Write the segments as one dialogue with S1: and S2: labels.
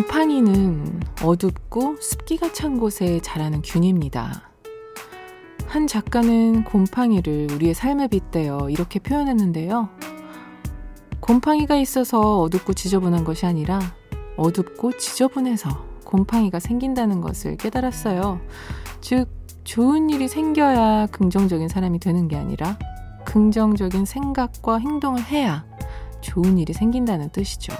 S1: 곰팡이는 어둡고 습기가 찬 곳에 자라는 균입니다. 한 작가는 곰팡이를 우리의 삶에 빗대어 이렇게 표현했는데요. 곰팡이가 있어서 어둡고 지저분한 것이 아니라 어둡고 지저분해서 곰팡이가 생긴다는 것을 깨달았어요. 즉, 좋은 일이 생겨야 긍정적인 사람이 되는 게 아니라 긍정적인 생각과 행동을 해야 좋은 일이 생긴다는 뜻이죠.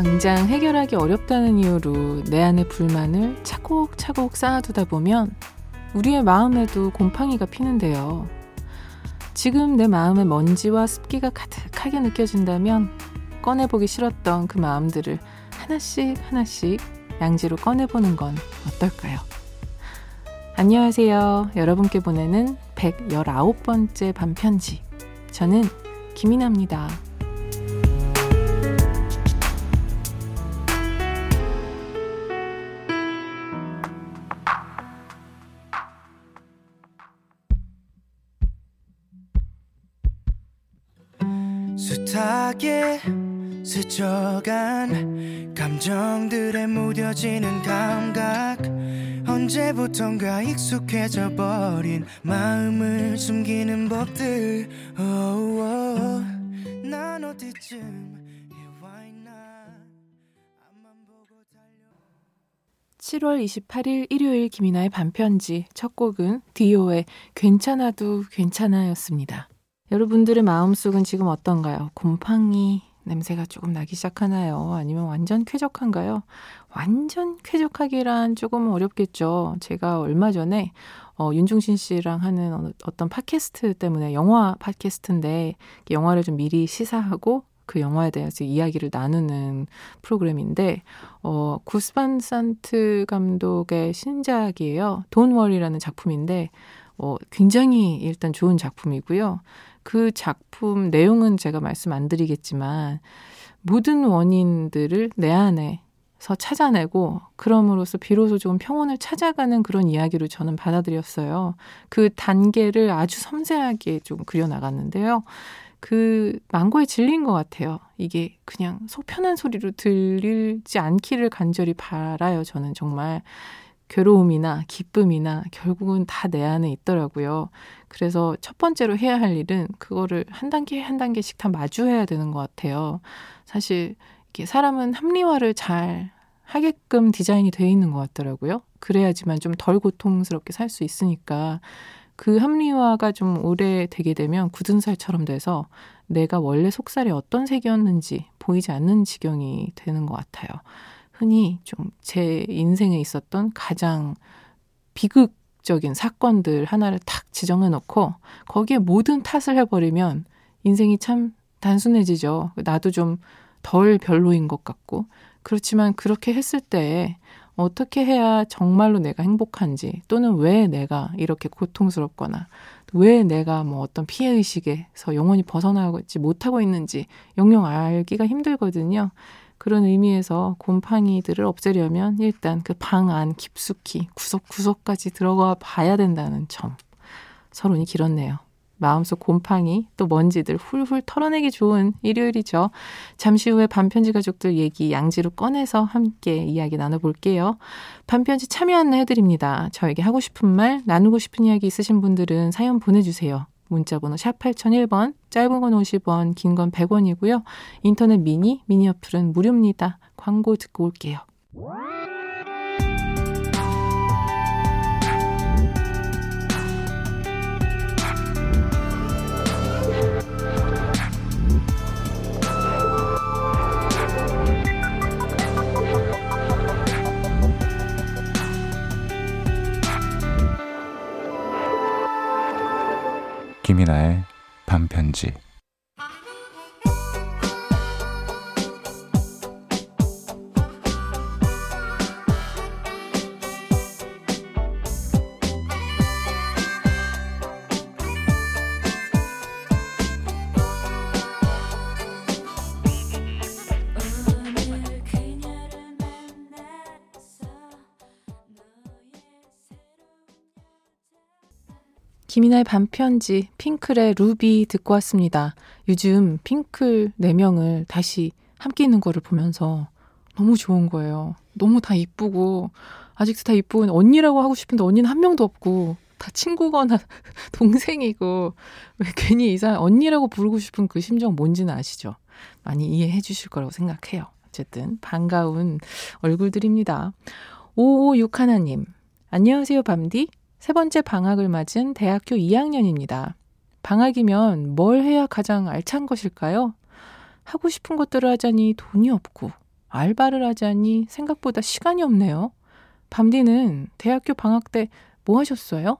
S1: 당장 해결하기 어렵다는 이유로 내 안의 불만을 차곡차곡 쌓아두다 보면 우리의 마음에도 곰팡이가 피는데요. 지금 내 마음에 먼지와 습기가 가득하게 느껴진다면 꺼내보기 싫었던 그 마음들을 하나씩 하나씩 양지로 꺼내보는 건 어떨까요? 안녕하세요. 여러분께 보내는 119번째 반편지. 저는 김이나입니다.
S2: 숱하게 스쳐간 감정들에 무뎌지는 감각 언제부턴가 익숙해져 버린 마음을 숨기는 법들 oh, oh. 난 어디쯤
S1: 7월 28일 일요일 김이나의 반편지 첫 곡은 디오의 괜찮아도 괜찮아였습니다. 여러분들의 마음속은 지금 어떤가요? 곰팡이 냄새가 조금 나기 시작하나요? 아니면 완전 쾌적한가요? 완전 쾌적하기란 조금 어렵겠죠. 제가 얼마 전에 어, 윤종신 씨랑 하는 어떤 팟캐스트 때문에 영화 팟캐스트인데 영화를 좀 미리 시사하고 그 영화에 대해서 이야기를 나누는 프로그램인데 어 구스반 산트 감독의 신작이에요. 돈 월이라는 작품인데 어 굉장히 일단 좋은 작품이고요. 그 작품 내용은 제가 말씀 안 드리겠지만 모든 원인들을 내 안에 서 찾아내고 그럼으로써 비로소 조금 평온을 찾아가는 그런 이야기로 저는 받아들였어요. 그 단계를 아주 섬세하게 좀 그려나갔는데요. 그 망고에 질린 것 같아요. 이게 그냥 속 편한 소리로 들리지 않기를 간절히 바라요. 저는 정말 괴로움이나 기쁨이나 결국은 다 내 안에 있더라고요. 그래서 첫 번째로 해야 할 일은 그거를 한 단계 한 단계씩 다 마주해야 되는 것 같아요. 사실 이게 사람은 합리화를 잘 하게끔 디자인이 되어 있는 것 같더라고요. 그래야지만 좀 덜 고통스럽게 살 수 있으니까 그 합리화가 좀 오래 되게 되면 굳은 살처럼 돼서 내가 원래 속살이 어떤 색이었는지 보이지 않는 지경이 되는 것 같아요. 흔히 좀 제 인생에 있었던 가장 비극적인 사건들 하나를 탁 지정해 놓고 거기에 모든 탓을 해버리면 인생이 참 단순해지죠. 나도 좀 덜 별로인 것 같고. 그렇지만 그렇게 했을 때 어떻게 해야 정말로 내가 행복한지 또는 왜 내가 이렇게 고통스럽거나 왜 내가 뭐 어떤 피해 의식에서 영원히 벗어나지 못하고 있는지 영영 알기가 힘들거든요. 그런 의미에서 곰팡이들을 없애려면 일단 그 방 안 깊숙이 구석구석까지 들어가 봐야 된다는 점. 서론이 길었네요. 마음속 곰팡이 또 먼지들 훌훌 털어내기 좋은 일요일이죠. 잠시 후에 반편지 가족들 얘기 양지로 꺼내서 함께 이야기 나눠볼게요. 반편지 참여 안내 해드립니다. 저에게 하고 싶은 말, 나누고 싶은 이야기 있으신 분들은 사연 보내주세요. 문자번호 샵 8001번, 짧은 건 50원, 긴 건 100원이고요. 인터넷 미니, 미니 어플은 무료입니다. 광고 듣고 올게요.
S3: 김이나의 반편지
S1: 김이나의 반편지 핑클의 루비 듣고 왔습니다. 요즘 핑클 4명을 다시 함께 있는 거를 보면서 너무 좋은 거예요. 너무 다 이쁘고 아직도 다 이쁜 언니라고 하고 싶은데 언니는 한 명도 없고 다 친구거나 동생이고 왜 괜히 이상 언니라고 부르고 싶은 그 심정 뭔지는 아시죠? 많이 이해해 주실 거라고 생각해요. 어쨌든 반가운 얼굴들입니다. 556 하나님 안녕하세요 밤디 세 번째 방학을 맞은 대학교 2학년입니다. 방학이면 뭘 해야 가장 알찬 것일까요? 하고 싶은 것들을 하자니 돈이 없고 알바를 하자니 생각보다 시간이 없네요. 밤디는 대학교 방학 때 뭐 하셨어요?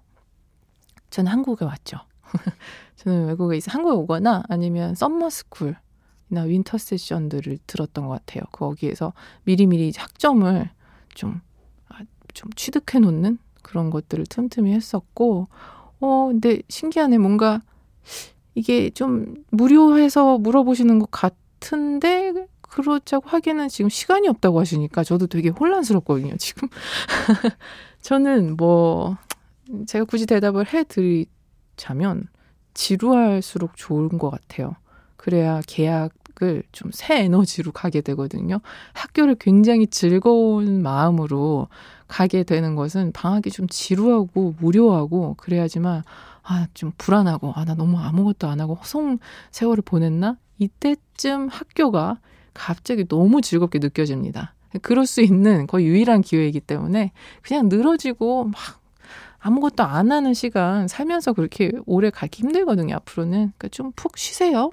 S1: 저는 한국에 왔죠. 저는 외국에 있어 한국에 오거나 아니면 summer school이나 winter session들을 들었던 것 같아요. 거기에서 미리미리 학점을 좀, 아, 좀 취득해 놓는 그런 것들을 틈틈이 했었고, 어, 근데 신기하네. 뭔가 이게 좀 무료해서 물어보시는 것 같은데, 그렇자고 하기에는 지금 시간이 없다고 하시니까 저도 되게 혼란스럽거든요, 지금. 저는 뭐, 제가 굳이 대답을 해드리자면, 지루할수록 좋은 것 같아요. 그래야 계약 을 좀 새 에너지로 가게 되거든요. 학교를 굉장히 즐거운 마음으로 가게 되는 것은 방학이 좀 지루하고 무료하고 그래야지만 아, 좀 불안하고 아, 나 너무 아무것도 안 하고 허송 세월을 보냈나? 이때쯤 학교가 갑자기 너무 즐겁게 느껴집니다. 그럴 수 있는 거의 유일한 기회이기 때문에 그냥 늘어지고 막 아무것도 안 하는 시간 살면서 그렇게 오래 가기 힘들거든요, 앞으로는. 그러니까 좀 푹 쉬세요.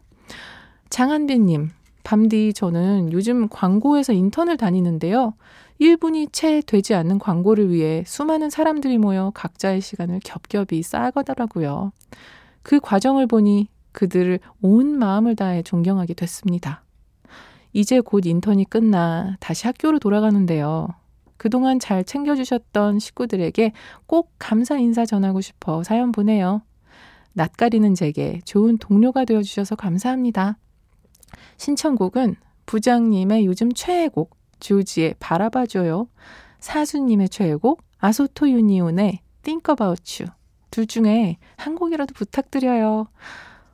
S1: 장한빈님, 밤디 저는 요즘 광고회사 인턴을 다니는데요. 1분이 채 되지 않는 광고를 위해 수많은 사람들이 모여 각자의 시간을 겹겹이 쌓아가더라고요. 그 과정을 보니 그들을 온 마음을 다해 존경하게 됐습니다. 이제 곧 인턴이 끝나 다시 학교로 돌아가는데요. 그동안 잘 챙겨주셨던 식구들에게 꼭 감사 인사 전하고 싶어 사연 보내요. 낯가리는 제게 좋은 동료가 되어주셔서 감사합니다. 신청곡은 부장님의 요즘 최애곡 조지의 바라봐줘요. 사수님의 최애곡 아소토 유니온의 Think About You 둘 중에 한 곡이라도 부탁드려요.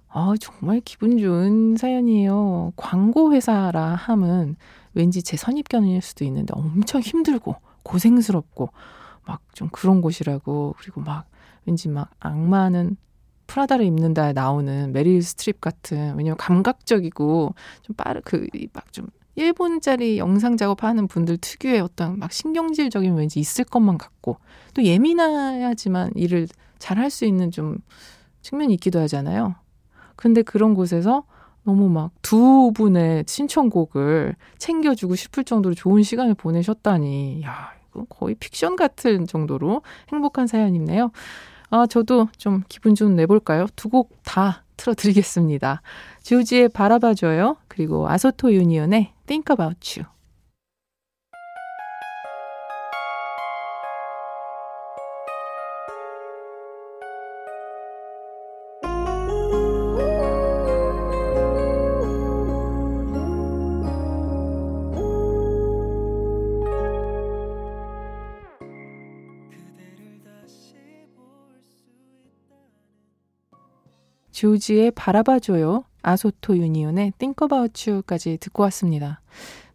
S1: 아, 정말 기분 좋은 사연이에요. 광고 회사라 함은 왠지 제 선입견일 수도 있는데 엄청 힘들고 고생스럽고 막 좀 그런 곳이라고 그리고 막 왠지 막 악마는 프라다를 입는다에 나오는 메릴 스트립 같은 왜냐면 감각적이고 좀 빠르 그막좀 1분짜리 영상 작업하는 분들 특유의 어떤 막 신경질적인 왠지 있을 것만 같고 또 예민해야지만 일을 잘 할 수 있는 좀 측면이 있기도 하잖아요. 근데 그런 곳에서 너무 막 두 분의 신청곡을 챙겨주고 싶을 정도로 좋은 시간을 보내셨다니, 야, 이거 거의 픽션 같은 정도로 행복한 사연이네요. 아, 저도 좀 기분 좀 내볼까요? 두 곡 다 틀어드리겠습니다. 지우지의 바라봐줘요. 그리고 아소토 유니온의 Think About You. 조지의 바라봐줘요. 아소토 유니온의 Think About You까지 듣고 왔습니다.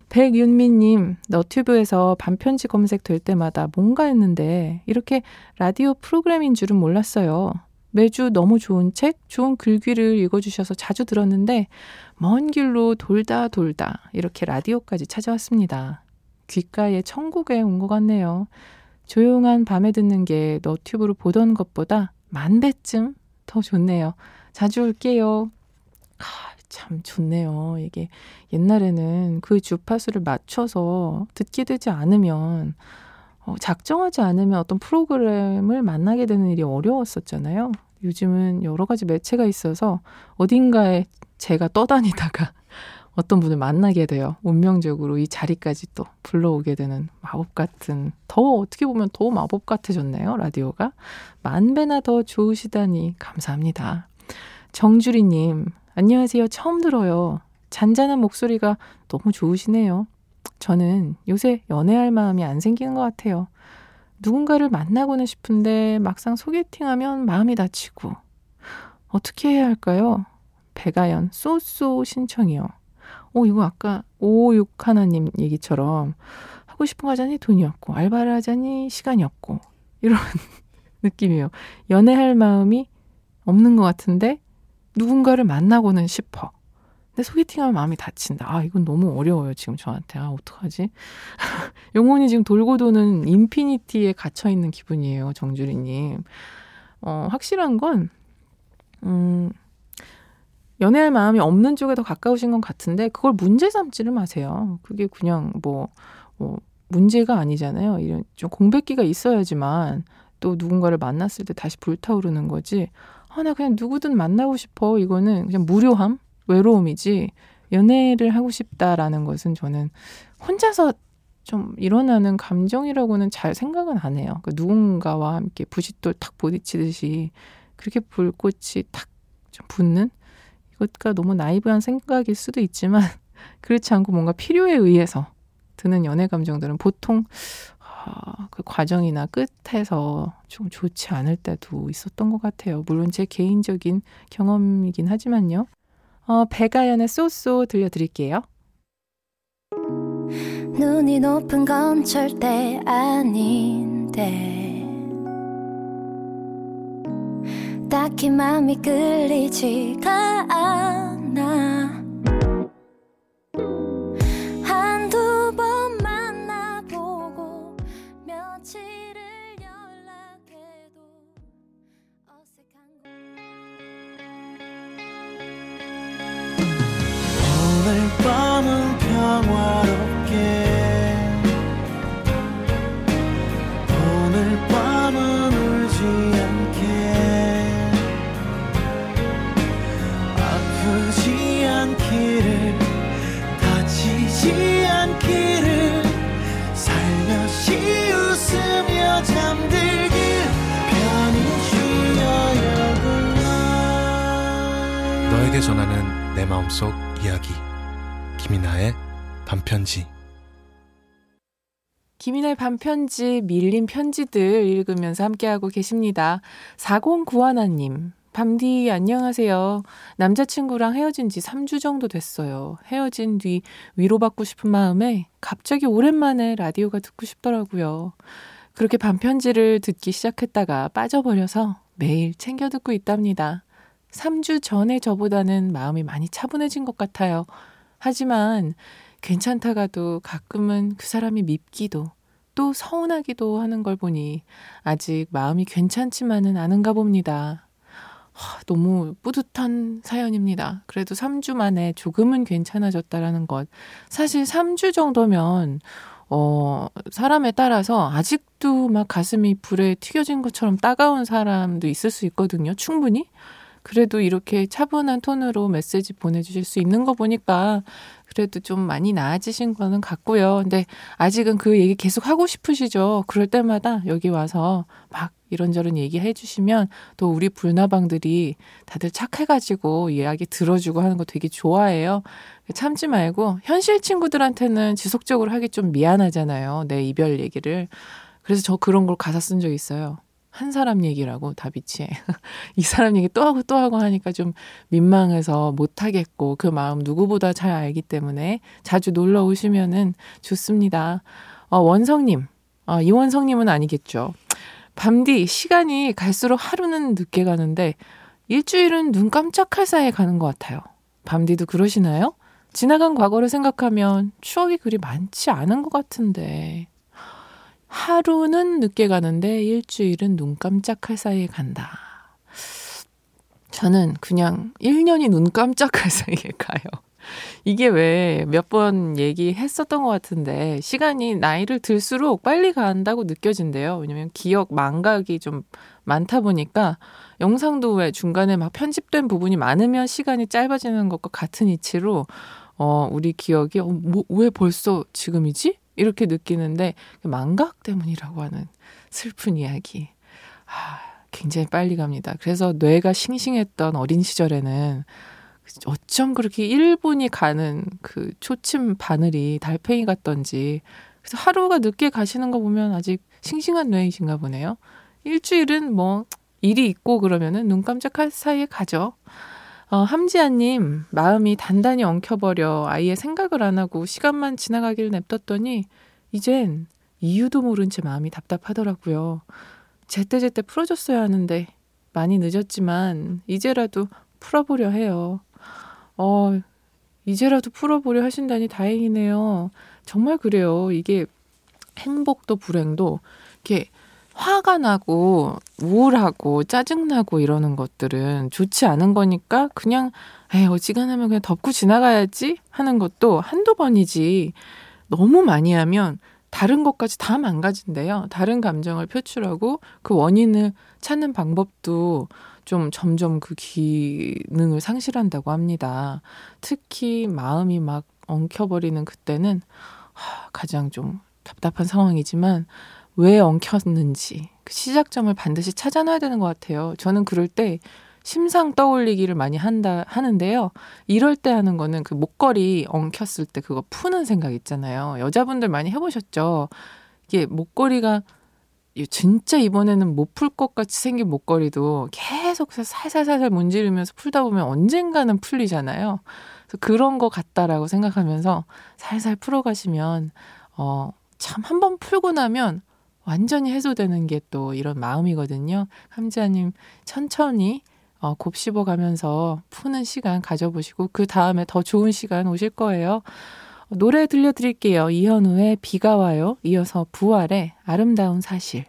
S1: 백윤미님, 너튜브에서 반편지 검색될 때마다 뭔가 했는데 이렇게 라디오 프로그램인 줄은 몰랐어요. 매주 너무 좋은 책, 좋은 글귀를 읽어주셔서 자주 들었는데 먼 길로 돌다 돌다 이렇게 라디오까지 찾아왔습니다. 귓가에 천국에 온 것 같네요. 조용한 밤에 듣는 게 너튜브로 보던 것보다 만 배쯤 더 좋네요. 자주 올게요. 아, 참 좋네요. 이게 옛날에는 그 주파수를 맞춰서 듣게 되지 않으면 어, 작정하지 않으면 어떤 프로그램을 만나게 되는 일이 어려웠었잖아요. 요즘은 여러 가지 매체가 있어서 어딘가에 제가 떠다니다가 어떤 분을 만나게 돼요. 운명적으로 이 자리까지 또 불러오게 되는 마법 같은, 더 어떻게 보면 더 마법 같아졌네요. 라디오가. 만 배나 더 좋으시다니 감사합니다. 정주리님, 안녕하세요. 처음 들어요. 잔잔한 목소리가 너무 좋으시네요. 저는 요새 연애할 마음이 안 생기는 것 같아요. 누군가를 만나고는 싶은데 막상 소개팅하면 마음이 다치고 어떻게 해야 할까요? 배가연 쏘쏘 신청이요. 오 이거 아까 556 하나님 얘기처럼 하고 싶은 거 하자니 돈이 없고 알바를 하자니 시간이 없고 이런 느낌이에요. 연애할 마음이 없는 것 같은데 누군가를 만나고는 싶어. 근데 소개팅하면 마음이 다친다. 아, 이건 너무 어려워요, 지금 저한테. 아, 어떡하지? 영혼이 지금 돌고 도는 인피니티에 갇혀있는 기분이에요, 정주리님. 어, 확실한 건, 음, 연애할 마음이 없는 쪽에 더 가까우신 것 같은데, 그걸 문제 삼지를 마세요. 그게 그냥 뭐, 뭐, 문제가 아니잖아요. 이런 좀 공백기가 있어야지만 또 누군가를 만났을 때 다시 불타오르는 거지. 아, 나 그냥 누구든 만나고 싶어. 이거는 그냥 무료함? 외로움이지. 연애를 하고 싶다라는 것은 저는 혼자서 좀 일어나는 감정이라고는 잘 생각은 안 해요. 그 누군가와 함께 부싯돌 탁 부딪히듯이 그렇게 불꽃이 탁 좀 붙는 이것과 너무 나이브한 생각일 수도 있지만 그렇지 않고 뭔가 필요에 의해서 드는 연애 감정들은 보통 아, 그 과정이나 끝에서 좀 좋지 않을 때도 있었던 것 같아요. 물론 제 개인적인 경험이긴 하지만요. 어, 배가연의 쏘쏘 들려드릴게요.
S4: 눈이 높은 건 절대 아닌데 딱히 마음이 끌리지가 않아
S5: 너에게 전하는 내 마음속 이야기 김이나의 반편지.
S1: 김이나의 반편지 밀린 편지들 읽으면서 함께하고 계십니다. 4091님 밤디 안녕하세요. 남자친구랑 헤어진 지 3주 정도 됐어요. 헤어진 뒤 위로받고 싶은 마음에 갑자기 오랜만에 라디오가 듣고 싶더라고요. 그렇게 반편지를 듣기 시작했다가 빠져버려서 매일 챙겨 듣고 있답니다. 3주 전에 저보다는 마음이 많이 차분해진 것 같아요. 하지만 괜찮다가도 가끔은 그 사람이 밉기도 또 서운하기도 하는 걸 보니 아직 마음이 괜찮지만은 않은가 봅니다. 하, 너무 뿌듯한 사연입니다. 그래도 3주 만에 조금은 괜찮아졌다라는 것. 사실 3주 정도면 어, 사람에 따라서 아직도 막 가슴이 불에 튀겨진 것처럼 따가운 사람도 있을 수 있거든요. 충분히. 그래도 이렇게 차분한 톤으로 메시지 보내주실 수 있는 거 보니까 그래도 좀 많이 나아지신 거는 같고요. 근데 아직은 그 얘기 계속 하고 싶으시죠. 그럴 때마다 여기 와서 막 이런저런 얘기해 주시면 또 우리 불나방들이 다들 착해가지고 이야기 들어주고 하는 거 되게 좋아해요. 참지 말고 현실 친구들한테는 지속적으로 하기 좀 미안하잖아요. 내 이별 얘기를. 그래서 저 그런 걸 가사 쓴 적 있어요. 한 사람 얘기라고 다비치에 이 사람 얘기 또 하고 또 하고 하니까 좀 민망해서 못 하겠고 그 마음 누구보다 잘 알기 때문에 자주 놀러 오시면은 좋습니다. 어, 원성님, 어, 이원성님은 아니겠죠. 밤디 시간이 갈수록 하루는 늦게 가는데 일주일은 눈 깜짝할 사이에 가는 것 같아요. 밤디도 그러시나요? 지나간 과거를 생각하면 추억이 그리 많지 않은 것 같은데. 하루는 늦게 가는데 일주일은 눈 깜짝할 사이에 간다. 저는 그냥 1년이 눈 깜짝할 사이에 가요. 이게 왜 몇 번 얘기했었던 것 같은데 시간이 나이를 들수록 빨리 간다고 느껴진대요. 왜냐면 기억 망각이 좀 많다 보니까 영상도 왜 중간에 막 편집된 부분이 많으면 시간이 짧아지는 것과 같은 이치로 어 우리 기억이 어, 뭐, 왜 벌써 지금이지? 이렇게 느끼는데 망각 때문이라고 하는 슬픈 이야기. 아, 굉장히 빨리 갑니다. 그래서 뇌가 싱싱했던 어린 시절에는 어쩜 그렇게 1분이 가는 그 초침 바늘이 달팽이 같던지 그래서 하루가 늦게 가시는 거 보면 아직 싱싱한 뇌이신가 보네요. 일주일은 뭐 일이 있고 그러면은 눈 깜짝할 사이에 가죠. 어, 함지아님, 마음이 단단히 엉켜버려 아예 생각을 안 하고 시간만 지나가길 냅뒀더니 이젠 이유도 모른 채 마음이 답답하더라고요. 제때제때 풀어줬어야 하는데 많이 늦었지만 이제라도 풀어보려 해요. 어, 이제라도 풀어보려 하신다니 다행이네요. 정말 그래요. 이게 행복도 불행도 이렇게 화가 나고 우울하고 짜증나고 이러는 것들은 좋지 않은 거니까 그냥 에 어지간하면 그냥 덮고 지나가야지 하는 것도 한두 번이지 너무 많이 하면 다른 것까지 다 망가진대요. 다른 감정을 표출하고 그 원인을 찾는 방법도 좀 점점 그 기능을 상실한다고 합니다. 특히 마음이 막 엉켜버리는 그때는 가장 좀 답답한 상황이지만 왜 엉켰는지 그 시작점을 반드시 찾아놔야 되는 것 같아요. 저는 그럴 때 심상 떠올리기를 많이 한다 하는데요. 이럴 때 하는 거는 그 목걸이 엉켰을 때 그거 푸는 생각 있잖아요. 여자분들 많이 해보셨죠? 이게 목걸이가 진짜 이번에는 못 풀 것 같이 생긴 목걸이도 계속 살살살살 문지르면서 풀다 보면 언젠가는 풀리잖아요. 그래서 그런 거 같다라고 생각하면서 살살 풀어가시면 어, 참 한 번 풀고 나면 완전히 해소되는 게 또 이런 마음이거든요. 함지아님 천천히 어, 곱씹어 가면서 푸는 시간 가져보시고 그 다음에 더 좋은 시간 오실 거예요. 노래 들려드릴게요. 이현우의 비가 와요. 이어서 부활의 아름다운 사실.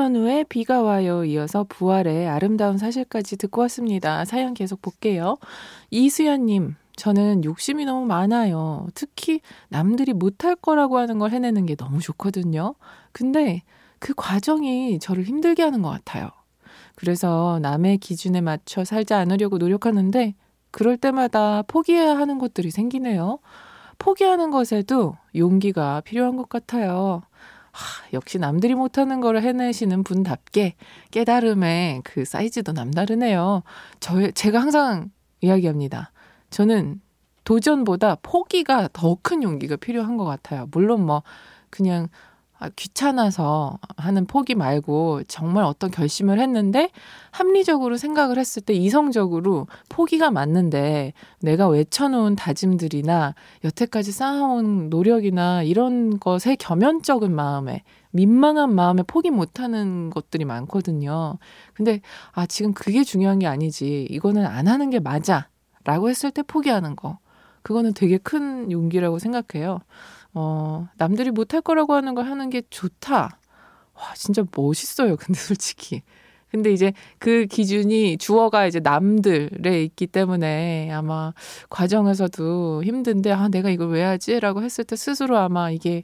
S1: 이현우의 비가 와요 이어서 부활의 아름다운 사실까지 듣고 왔습니다. 사연 계속 볼게요. 이수연님, 저는 욕심이 너무 많아요. 특히 남들이 못할 거라고 하는 걸 해내는 게 너무 좋거든요. 근데 그 과정이 저를 힘들게 하는 것 같아요. 그래서 남의 기준에 맞춰 살지 않으려고 노력하는데 그럴 때마다 포기해야 하는 것들이 생기네요. 포기하는 것에도 용기가 필요한 것 같아요. 하, 역시 남들이 못하는 걸 해내시는 분답게 깨달음의 그 사이즈도 남다르네요. 저, 제가 항상 이야기합니다. 저는 도전보다 포기가 더 큰 용기가 필요한 것 같아요. 물론 뭐, 그냥 아, 귀찮아서 하는 포기 말고 정말 어떤 결심을 했는데 합리적으로 생각을 했을 때 이성적으로 포기가 맞는데 내가 외쳐놓은 다짐들이나 여태까지 쌓아온 노력이나 이런 것에 겸연쩍은 마음에 민망한 마음에 포기 못하는 것들이 많거든요. 근데 아 지금 그게 중요한 게 아니지 이거는 안 하는 게 맞아 라고 했을 때 포기하는 거 그거는 되게 큰 용기라고 생각해요. 어, 남들이 못할 거라고 하는 걸 하는 게 좋다. 와, 진짜 멋있어요. 근데 솔직히. 근데 이제 그 기준이 주어가 이제 남들에 있기 때문에 아마 과정에서도 힘든데, 아, 내가 이걸 왜 하지? 라고 했을 때 스스로 아마 이게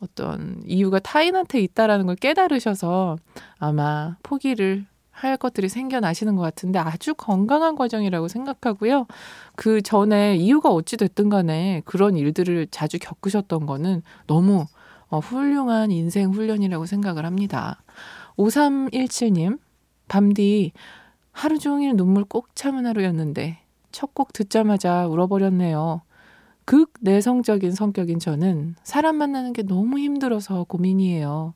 S1: 어떤 이유가 타인한테 있다라는 걸 깨달으셔서 아마 포기를 할 것들이 생겨나시는 것 같은데 아주 건강한 과정이라고 생각하고요. 그 전에 이유가 어찌 됐든 간에 그런 일들을 자주 겪으셨던 거는 너무 어, 훌륭한 인생 훈련이라고 생각을 합니다. 5317님, 밤뒤 하루 종일 눈물 꼭 참은 하루였는데 첫 곡 듣자마자 울어버렸네요. 극 내성적인 성격인 저는 사람 만나는 게 너무 힘들어서 고민이에요.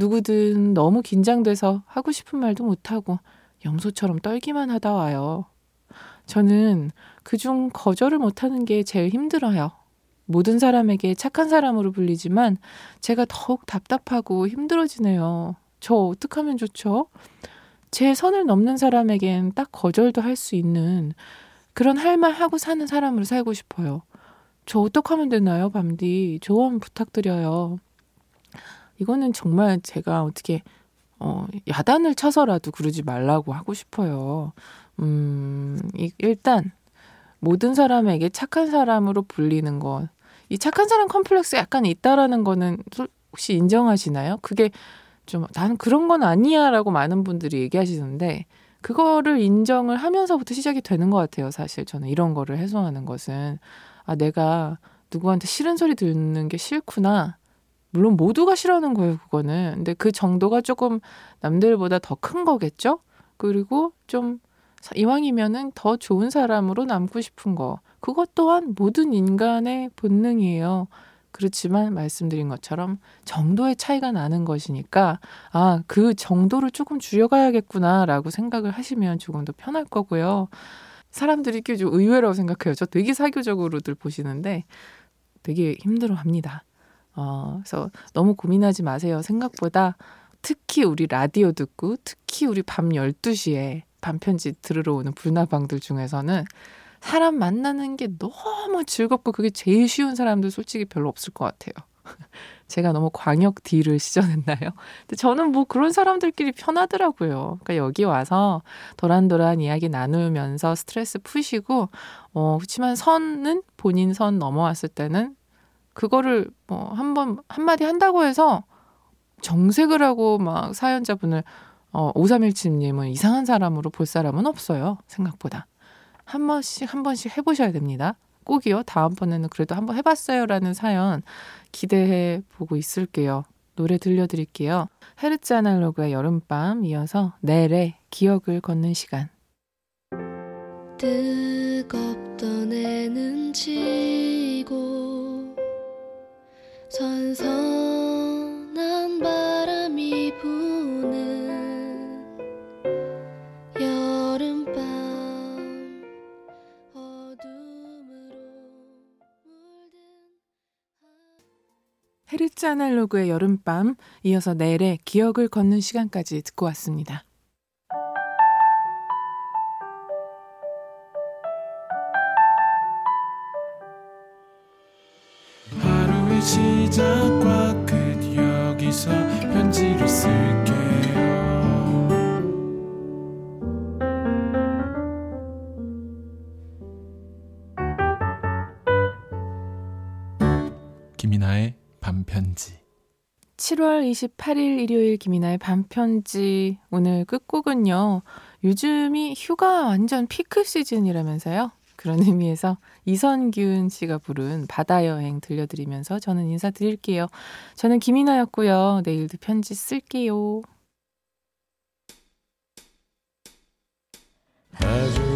S1: 누구든 너무 긴장돼서 하고 싶은 말도 못하고 염소처럼 떨기만 하다 와요. 저는 그중 거절을 못하는 게 제일 힘들어요. 모든 사람에게 착한 사람으로 불리지만 제가 더욱 답답하고 힘들어지네요. 저 어떡하면 좋죠? 제 선을 넘는 사람에겐 딱 거절도 할 수 있는 그런 할 말 하고 사는 사람으로 살고 싶어요. 저 어떡하면 되나요, 밤디? 조언 부탁드려요. 이거는 정말 제가 어떻게 어, 야단을 쳐서라도 그러지 말라고 하고 싶어요. 음, 이, 일단 모든 사람에게 착한 사람으로 불리는 것. 이 착한 사람 컴플렉스 약간 있다라는 거는 혹시 인정하시나요? 그게 좀 나는 그런 건 아니야라고 많은 분들이 얘기하시는데 그거를 인정을 하면서부터 시작이 되는 것 같아요. 사실 저는 이런 거를 해소하는 것은 아 내가 누구한테 싫은 소리 듣는 게 싫구나. 물론 모두가 싫어하는 거예요, 그거는. 근데 그 정도가 조금 남들보다 더 큰 거겠죠? 그리고 좀 이왕이면은 더 좋은 사람으로 남고 싶은 거. 그것 또한 모든 인간의 본능이에요. 그렇지만 말씀드린 것처럼 정도의 차이가 나는 것이니까 아, 그 정도를 조금 줄여가야겠구나라고 생각을 하시면 조금 더 편할 거고요. 사람들이 좀 의외라고 생각해요. 저 되게 사교적으로들 보시는데 되게 힘들어 합니다. 어, 그래서 너무 고민하지 마세요. 생각보다 특히 우리 라디오 듣고 특히 우리 밤 12시에 반편지 들으러 오는 불나방들 중에서는 사람 만나는 게 너무 즐겁고 그게 제일 쉬운 사람들 솔직히 별로 없을 것 같아요. 제가 너무 광역 D를 시전했나요? 근데 저는 뭐 그런 사람들끼리 편하더라고요. 그러니까 여기 와서 도란도란 이야기 나누면서 스트레스 푸시고, 어, 그렇지만 선은 본인 선 넘어왔을 때는 그거를 뭐 한 번, 한마디 한다고 해서 정색을 하고 막 사연자분을 어, 5317님은 이상한 사람으로 볼 사람은 없어요. 생각보다. 한 번씩, 한 번씩 해보셔야 됩니다. 꼭이요. 다음번에는 그래도 한번 해봤어요. 라는 사연 기대해 보고 있을게요. 노래 들려드릴게요. 헤르츠 아날로그의 여름밤 이어서 내래 기억을 걷는 시간.
S6: 뜨겁던 애는 지고 선선한 바람이 부는 여름밤 어둠으로
S1: 헤르츠 아날로그의 여름밤 이어서 내래 기억을 걷는 시간까지 듣고 왔습니다.
S5: 김이나의 반편지
S1: 7월 28일 일요일 김이나의 반편지 오늘 끝곡은요. 요즘이 휴가 완전 피크 시즌이라면서요. 그런 의미에서 이선균 씨가 부른 바다 여행 들려드리면서 저는 인사드릴게요. 저는 김이나였고요. 내일도 편지 쓸게요.
S2: 아주